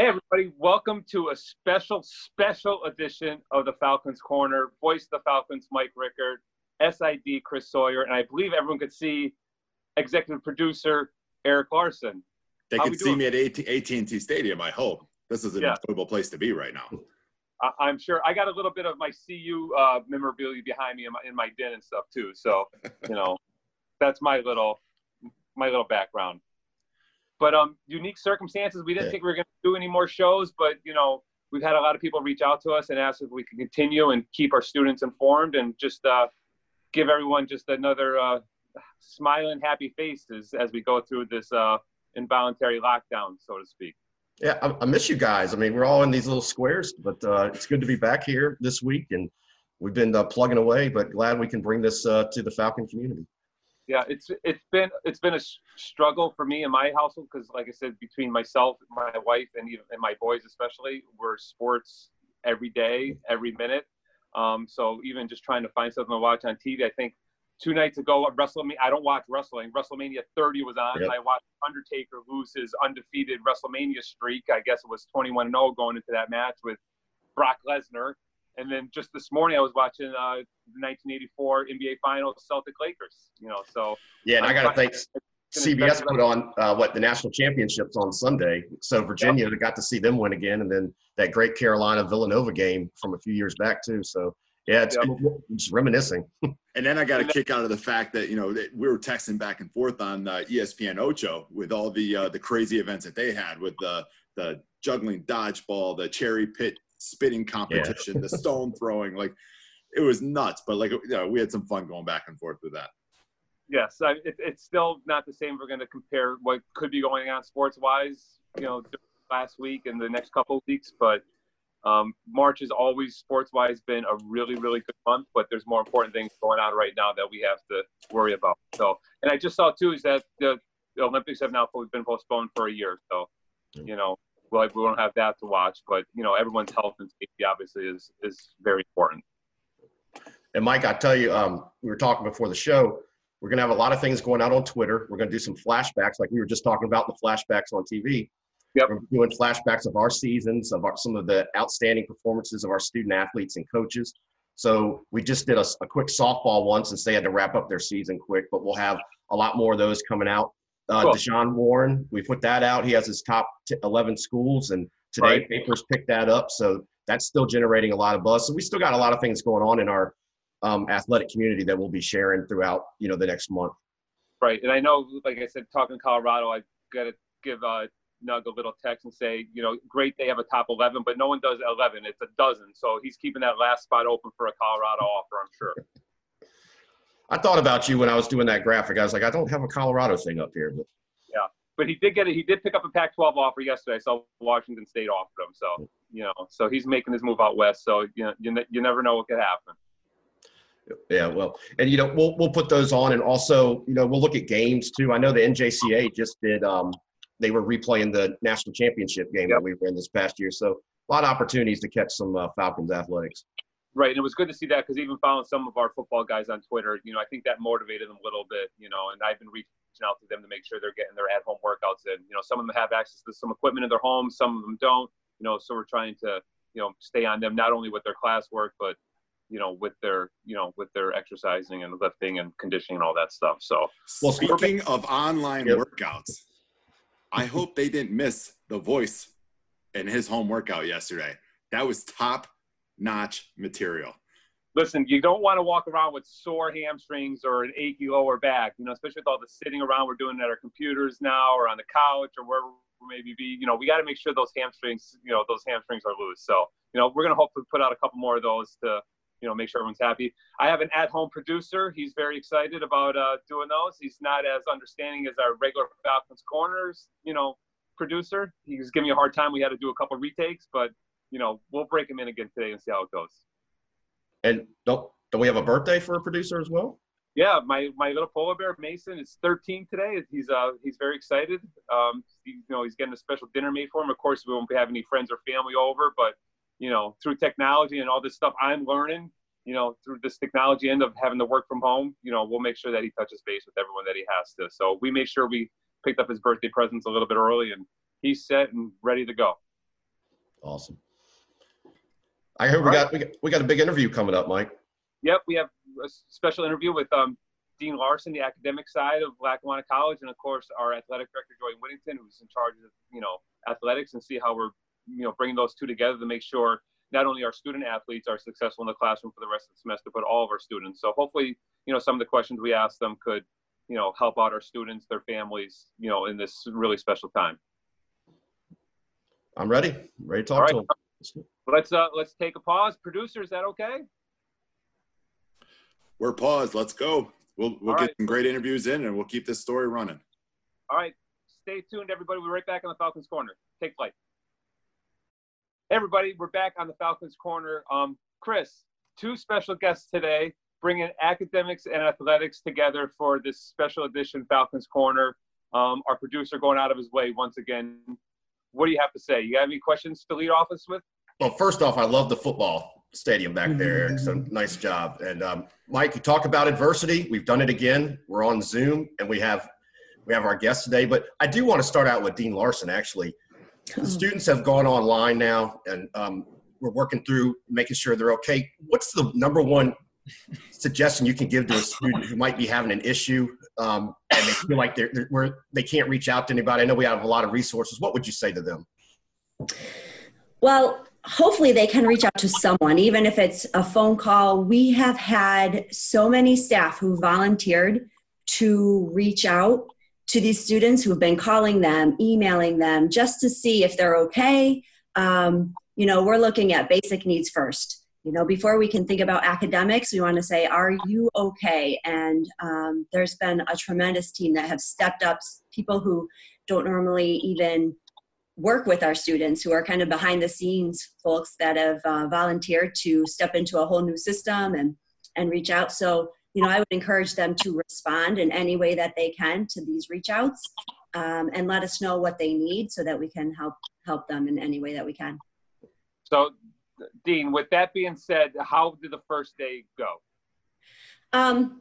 Hey, everybody, welcome to a special, special edition of the Falcons Corner. Voice of the Falcons, Mike Rickard, SID, Chris Sawyer, and I believe everyone could see executive producer Eric Larson. They can see me at AT&T Stadium, I hope. This is an yeah. enjoyable place to be right now. I'm sure I got a little bit of my CU uh, memorabilia behind me in my, in my den and stuff too. So, you know, that's my little my little background. But um, unique circumstances. We didn't yeah. think we were going to do any more shows, but you know, we've had a lot of people reach out to us and ask if we can continue and keep our students informed and just uh, give everyone just another uh, smiling, happy face as, as we go through this uh, involuntary lockdown, so to speak. Yeah, I, I, miss you guys. I mean, we're all in these little squares, but uh, it's good to be back here this week, and we've been uh, plugging away. But glad we can bring this uh, to the Falcon community yeah it's it's been it's been a struggle for me in my household because like i said between myself my wife and even and my boys especially we're sports every day every minute. Um, so even just trying to find something to watch on tv i think two nights ago wrestlemania i don't watch wrestling. Wrestlemania 30 was on. Yep. i watched undertaker lose his undefeated wrestlemania streak. I guess it was 21-0 going into that match with brock lesnar and then just this morning, I was watching uh, the 1984 NBA Finals, Celtic Lakers. You know, so yeah, and I'm i got to thank CBS put on uh, what the national championships on Sunday. So Virginia yep. got to see them win again, and then that great Carolina Villanova game from a few years back too. So yeah, it's yep. just reminiscing. and then I got a kick out of the fact that you know that we were texting back and forth on uh, ESPN Ocho with all the uh, the crazy events that they had with the the juggling dodgeball, the cherry pit spitting competition, yeah. the stone throwing, like it was nuts. But like, you know, we had some fun going back and forth with that. Yes, I, it, it's still not the same. We're going to compare what could be going on sports wise, you know, last week and the next couple of weeks, but. Um, March has always sports wise been a really, really good month, but there's more important things going on right now that we have to worry about. So, and I just saw too is that the, the Olympics have now been postponed for a year. So, you know, like we don't have that to watch, but you know, everyone's health and safety obviously is is very important. And Mike, I tell you, um, we were talking before the show. We're going to have a lot of things going out on Twitter. We're going to do some flashbacks, like we were just talking about the flashbacks on TV. Yep. We're doing flashbacks of our seasons, of our, some of the outstanding performances of our student athletes and coaches. So we just did a, a quick softball once, and they had to wrap up their season quick. But we'll have a lot more of those coming out. Uh, cool. Deshaun Warren, we put that out. He has his top t- 11 schools, and today right. papers picked that up. So that's still generating a lot of buzz. So we still got a lot of things going on in our um, athletic community that we'll be sharing throughout, you know, the next month. Right, and I know, like I said, talking Colorado, I got to give uh, Nug a little text and say, you know, great they have a top 11, but no one does 11. It's a dozen. So he's keeping that last spot open for a Colorado offer, I'm sure. I thought about you when I was doing that graphic. I was like, I don't have a Colorado thing up here, but yeah. But he did get it. He did pick up a Pac-12 offer yesterday. So Washington State offered him. So you know, so he's making his move out west. So you know, you, you never know what could happen. Yeah, well, and you know, we'll we'll put those on, and also, you know, we'll look at games too. I know the NJCA just did. Um, they were replaying the national championship game yep. that we were in this past year, so a lot of opportunities to catch some uh, Falcons athletics. Right, and it was good to see that because even following some of our football guys on Twitter, you know, I think that motivated them a little bit, you know, and I've been reaching out to them to make sure they're getting their at-home workouts in. You know, some of them have access to some equipment in their homes, some of them don't. You know, so we're trying to, you know, stay on them not only with their classwork, but you know, with their, you know, with their exercising and lifting and conditioning and all that stuff. So, well, speaking of online yep. workouts, I hope they didn't miss the voice in his home workout yesterday. That was top notch material. Listen, you don't want to walk around with sore hamstrings or an achy lower back, you know, especially with all the sitting around we're doing at our computers now or on the couch or wherever maybe be. You know, we got to make sure those hamstrings, you know, those hamstrings are loose. So, you know, we're going to hopefully put out a couple more of those to, you know, make sure everyone's happy. I have an at-home producer. He's very excited about uh, doing those. He's not as understanding as our regular Falcons corners, you know, producer. He was giving me a hard time. We had to do a couple retakes, but you know, we'll break him in again today and see how it goes. And don't don't we have a birthday for a producer as well? Yeah, my my little polar bear Mason is 13 today. He's uh he's very excited. Um, he, you know, he's getting a special dinner made for him. Of course, we won't have any friends or family over, but you know, through technology and all this stuff I'm learning, you know, through this technology end of having to work from home, you know, we'll make sure that he touches base with everyone that he has to. So we made sure we picked up his birthday presents a little bit early, and he's set and ready to go. Awesome. I heard we got, we got we got a big interview coming up, Mike. Yep, we have a special interview with um, Dean Larson, the academic side of Lackawanna College, and of course our athletic director Joy Whittington, who's in charge of you know athletics, and see how we're you know bringing those two together to make sure not only our student athletes are successful in the classroom for the rest of the semester, but all of our students. So hopefully, you know, some of the questions we ask them could you know help out our students, their families, you know, in this really special time. I'm ready. Ready to talk to them. Let's uh let's take a pause. Producer, is that okay? We're paused. Let's go. We'll we'll All get right. some great interviews in, and we'll keep this story running. All right, stay tuned, everybody. We're right back on the Falcons Corner. Take flight. Hey, everybody, we're back on the Falcons Corner. Um, Chris, two special guests today, bringing academics and athletics together for this special edition Falcons Corner. Um, our producer going out of his way once again. What do you have to say? You got any questions to lead off us with? Well, first off, I love the football stadium back there. Eric. So nice job. And um, Mike, you talk about adversity. We've done it again. We're on Zoom, and we have we have our guest today. But I do want to start out with Dean Larson. Actually, the students have gone online now, and um, we're working through making sure they're okay. What's the number one suggestion you can give to a student who might be having an issue um, and they feel like they're, they're they can't reach out to anybody? I know we have a lot of resources. What would you say to them? Well, hopefully they can reach out to someone, even if it's a phone call. We have had so many staff who volunteered to reach out to these students who have been calling them, emailing them, just to see if they're okay. Um, you know, we're looking at basic needs first. You know, before we can think about academics, we want to say, "Are you okay?" And um, there's been a tremendous team that have stepped up. People who don't normally even work with our students who are kind of behind the scenes folks that have uh, volunteered to step into a whole new system and and reach out so you know i would encourage them to respond in any way that they can to these reach outs um, and let us know what they need so that we can help help them in any way that we can So, Dean, with that being said, how did the first day go? Um,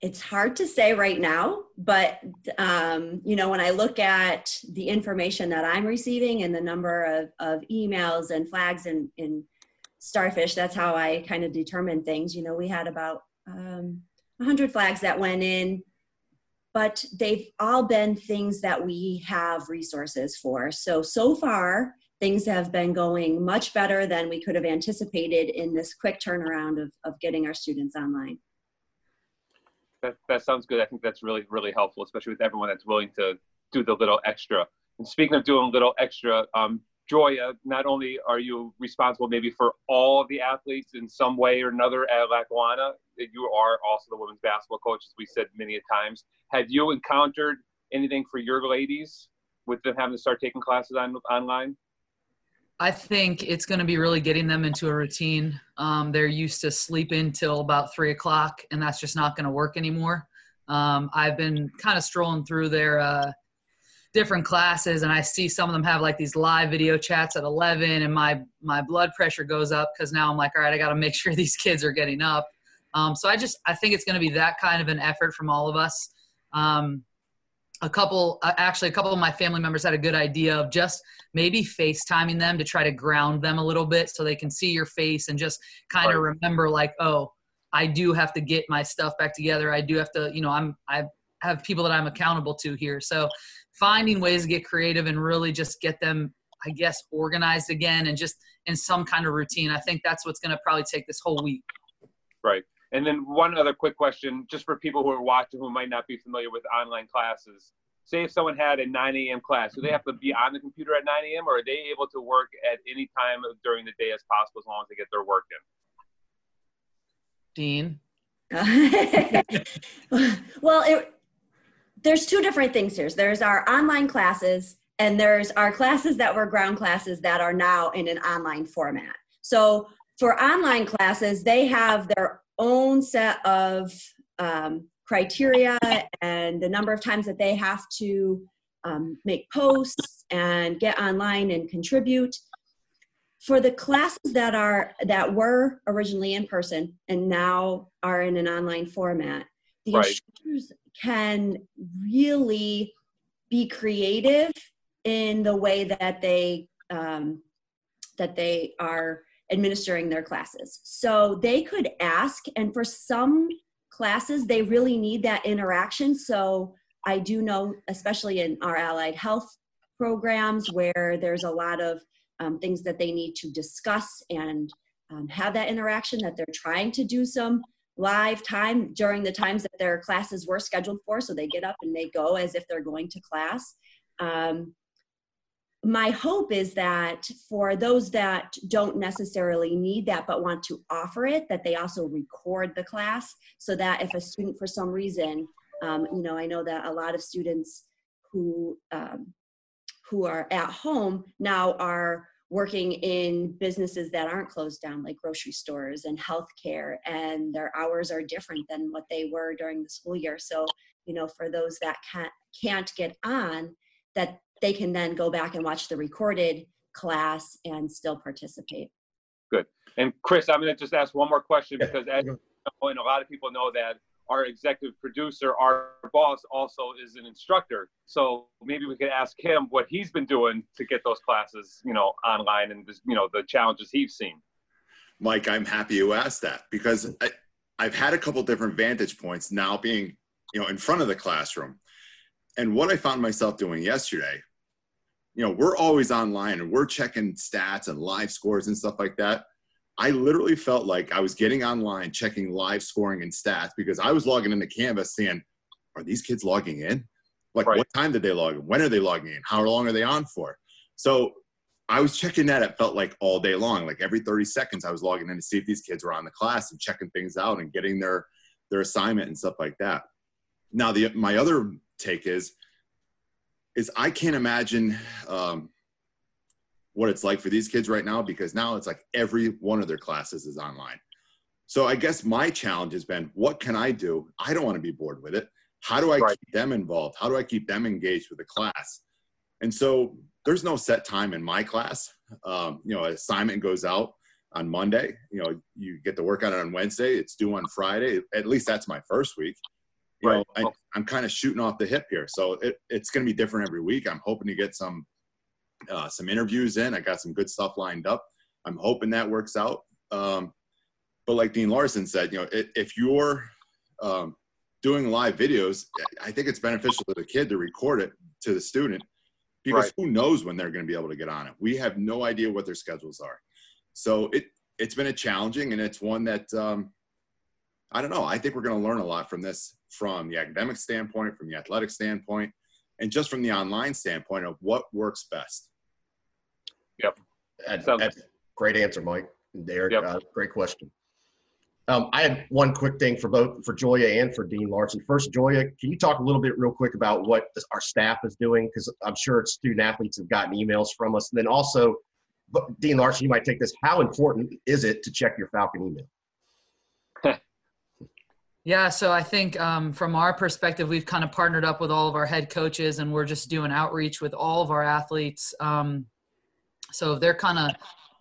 it's hard to say right now, but um, you know, when I look at the information that I'm receiving and the number of, of emails and flags in, in Starfish, that's how I kind of determine things. You know, we had about um, 100 flags that went in, but they've all been things that we have resources for. So, so far, things have been going much better than we could have anticipated in this quick turnaround of, of getting our students online. That, that sounds good. I think that's really, really helpful, especially with everyone that's willing to do the little extra. And speaking of doing a little extra, um, Joya, not only are you responsible maybe for all of the athletes in some way or another at Lackawanna, you are also the women's basketball coach, as we said many a times. Have you encountered anything for your ladies with them having to start taking classes on, online? I think it's going to be really getting them into a routine. Um, they're used to sleeping till about three o'clock, and that's just not going to work anymore. Um, I've been kind of strolling through their uh, different classes, and I see some of them have like these live video chats at 11, and my my blood pressure goes up because now I'm like, all right, I got to make sure these kids are getting up. Um, so I just I think it's going to be that kind of an effort from all of us. Um, a couple uh, actually a couple of my family members had a good idea of just maybe facetiming them to try to ground them a little bit so they can see your face and just kind of Right. remember like oh i do have to get my stuff back together i do have to you know i'm i have people that i'm accountable to here so finding ways to get creative and really just get them i guess organized again and just in some kind of routine i think that's what's going to probably take this whole week Right. And then one other quick question, just for people who are watching who might not be familiar with online classes. Say if someone had a 9 a.m. class, do they have to be on the computer at 9 a.m. or are they able to work at any time during the day as possible as long as they get their work in? dean well, it, there's two different things here. There's our online classes, and there's our classes that were ground classes that are now in an online format. So for online classes, they have their own set of um, criteria and the number of times that they have to um, make posts and get online and contribute for the classes that are that were originally in person and now are in an online format the Right. instructors can really be creative in the way that they um, that they are administering their classes. So they could ask, and for some classes, they really need that interaction. So I do know, especially in our allied health programs, where there's a lot of um, things that they need to discuss and um, have that interaction, that they're trying to do some live time during the times that their classes were scheduled for. So they get up and they go as if they're going to class. Um, my hope is that for those that don't necessarily need that but want to offer it that they also record the class so that if a student for some reason um, you know i know that a lot of students who um, who are at home now are working in businesses that aren't closed down like grocery stores and healthcare and their hours are different than what they were during the school year. So you know for those that can't can't get on that they can then go back and watch the recorded class and still participate. Good. And Chris, I'm going to just ask one more question because as you know, and a lot of people know that our executive producer, our boss, also is an instructor. So maybe we could ask him what he's been doing to get those classes, you know, online and you know the challenges he's seen. Mike, I'm happy you asked that because I, I've had a couple different vantage points now being, you know, in front of the classroom. And what I found myself doing yesterday you know, we're always online and we're checking stats and live scores and stuff like that. I literally felt like I was getting online, checking live scoring and stats because I was logging into Canvas saying, are these kids logging in? Like, right. what time did they log in? When are they logging in? How long are they on for? So I was checking that. It felt like all day long. Like every 30 seconds, I was logging in to see if these kids were on the class and checking things out and getting their their assignment and stuff like that. Now, the my other take is is I can't imagine um, what it's like for these kids right now because now it's like every one of their classes is online. So I guess my challenge has been, what can I do? I don't want to be bored with it. How do I right. keep them involved? How do I keep them engaged with the class? And so there's no set time in my class. Um, you know, assignment goes out on Monday. You know, you get to work on it on Wednesday. It's due on Friday. At least that's my first week you right. know, I, am kind of shooting off the hip here. So it, it's going to be different every week. I'm hoping to get some uh, some interviews in. I got some good stuff lined up. I'm hoping that works out. Um, but like Dean Larson said, you know, it, if you're um, doing live videos, I think it's beneficial to the kid to record it to the student because right. who knows when they're going to be able to get on it. We have no idea what their schedules are. So it it's been a challenging and it's one that um, I don't know. I think we're going to learn a lot from this from the academic standpoint, from the athletic standpoint, and just from the online standpoint of what works best. Yep. That's, that's great answer, Mike. Derek, yep. uh, great question. Um, I had one quick thing for both for Joya and for Dean Larson. First, Joya, can you talk a little bit real quick about what our staff is doing? Because I'm sure student athletes have gotten emails from us. And then also, Dean Larson, you might take this. How important is it to check your Falcon email? Yeah, so I think um, from our perspective, we've kind of partnered up with all of our head coaches, and we're just doing outreach with all of our athletes. Um, so if they're kind of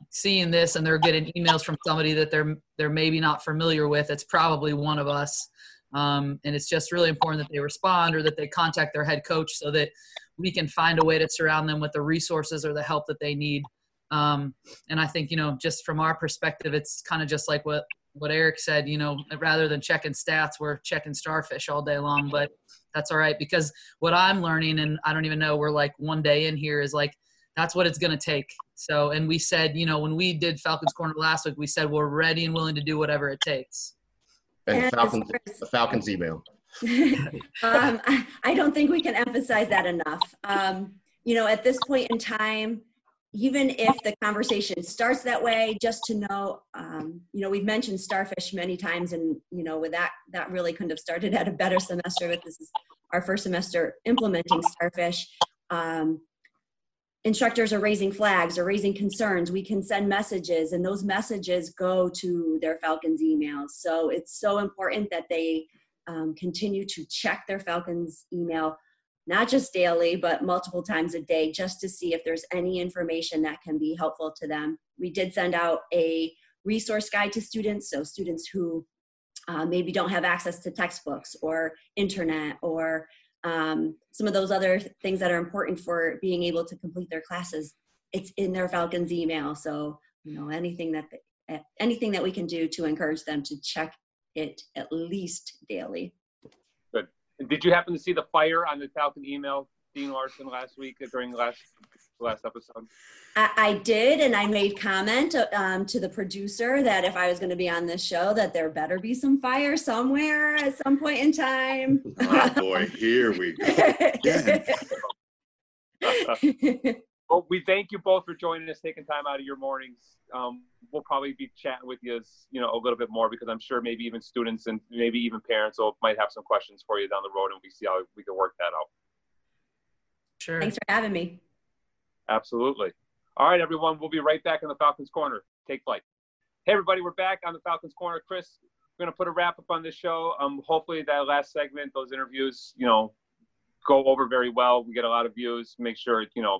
seeing this and they're getting emails from somebody that they're they're maybe not familiar with, it's probably one of us. Um, and it's just really important that they respond or that they contact their head coach so that we can find a way to surround them with the resources or the help that they need. Um, and I think you know, just from our perspective, it's kind of just like what what Eric said, you know, rather than checking stats, we're checking starfish all day long. But that's all right because what I'm learning, and I don't even know, we're like one day in here, is like that's what it's going to take. So, and we said, you know, when we did Falcons Corner last week, we said we're ready and willing to do whatever it takes. And, and Falcons, the Falcons email. um, I, I, don't think we can emphasize that enough. Um, you know, at this point in time, even if the conversation starts that way just to know um, you know we've mentioned starfish many times and you know with that that really couldn't have started at a better semester but this is our first semester implementing starfish. Um, instructors are raising flags or raising concerns. We can send messages and those messages go to their falcons emails. So it's so important that they um, continue to check their falcons email not just daily, but multiple times a day, just to see if there's any information that can be helpful to them. We did send out a resource guide to students, so students who uh, maybe don't have access to textbooks or internet or um, some of those other things that are important for being able to complete their classes. it's in their Falcons email. So you know anything that anything that we can do to encourage them to check it at least daily. Good. Did you happen to see the fire on the Falcon email, Dean Larson, last week during the last last episode? I, I did, and I made comment um, to the producer that if I was going to be on this show, that there better be some fire somewhere at some point in time. Oh boy, here we go. well, we thank you both for joining us, taking time out of your mornings. Um, we'll probably be chatting with you, you know, a little bit more because I'm sure maybe even students and maybe even parents will, might have some questions for you down the road, and we see how we can work that out. Sure. Thanks for having me. Absolutely. All right, everyone. We'll be right back in the Falcons Corner. Take flight. Hey, everybody. We're back on the Falcons Corner. Chris, we're going to put a wrap up on this show. Um, hopefully, that last segment, those interviews, you know, go over very well. We get a lot of views. Make sure, you know,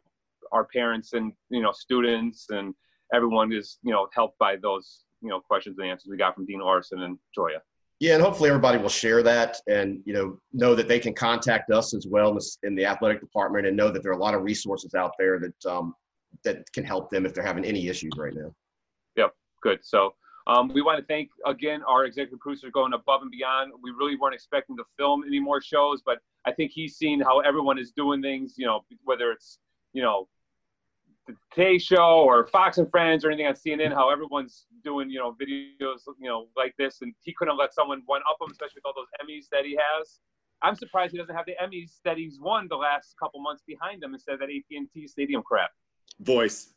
our parents and, you know, students and everyone is, you know, helped by those, you know, questions and answers we got from Dean Larson and Joya. Yeah, and hopefully everybody will share that and you know know that they can contact us as well in the athletic department and know that there are a lot of resources out there that um, that can help them if they're having any issues right now. Yep, good. So um, we want to thank again our executive producer going above and beyond. We really weren't expecting to film any more shows, but I think he's seen how everyone is doing things. You know, whether it's you know the Today Show or Fox and Friends or anything on CNN, how everyone's doing, you know, videos, you know, like this, and he couldn't let someone one up him, especially with all those Emmys that he has. I'm surprised he doesn't have the Emmys that he's won the last couple months behind him instead of that AT&T Stadium crap. Voice,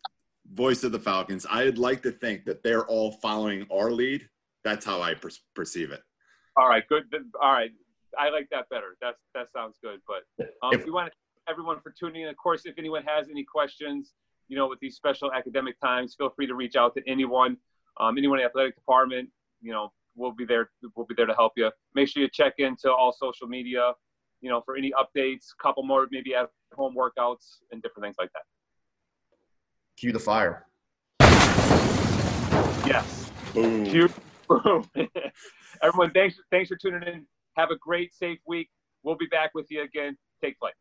voice of the Falcons. I'd like to think that they're all following our lead. That's how I per- perceive it. All right, good. All right, I like that better. That's that sounds good. But um, if, we want to everyone for tuning in. Of course, if anyone has any questions, you know, with these special academic times, feel free to reach out to anyone, um, anyone in the athletic department. You know, we'll be there. We'll be there to help you. Make sure you check into all social media, you know, for any updates. Couple more maybe at home workouts and different things like that. Cue the fire. Yes. Boom. Cue. Boom. Everyone, thanks. Thanks for tuning in. Have a great, safe week. We'll be back with you again. Take flight.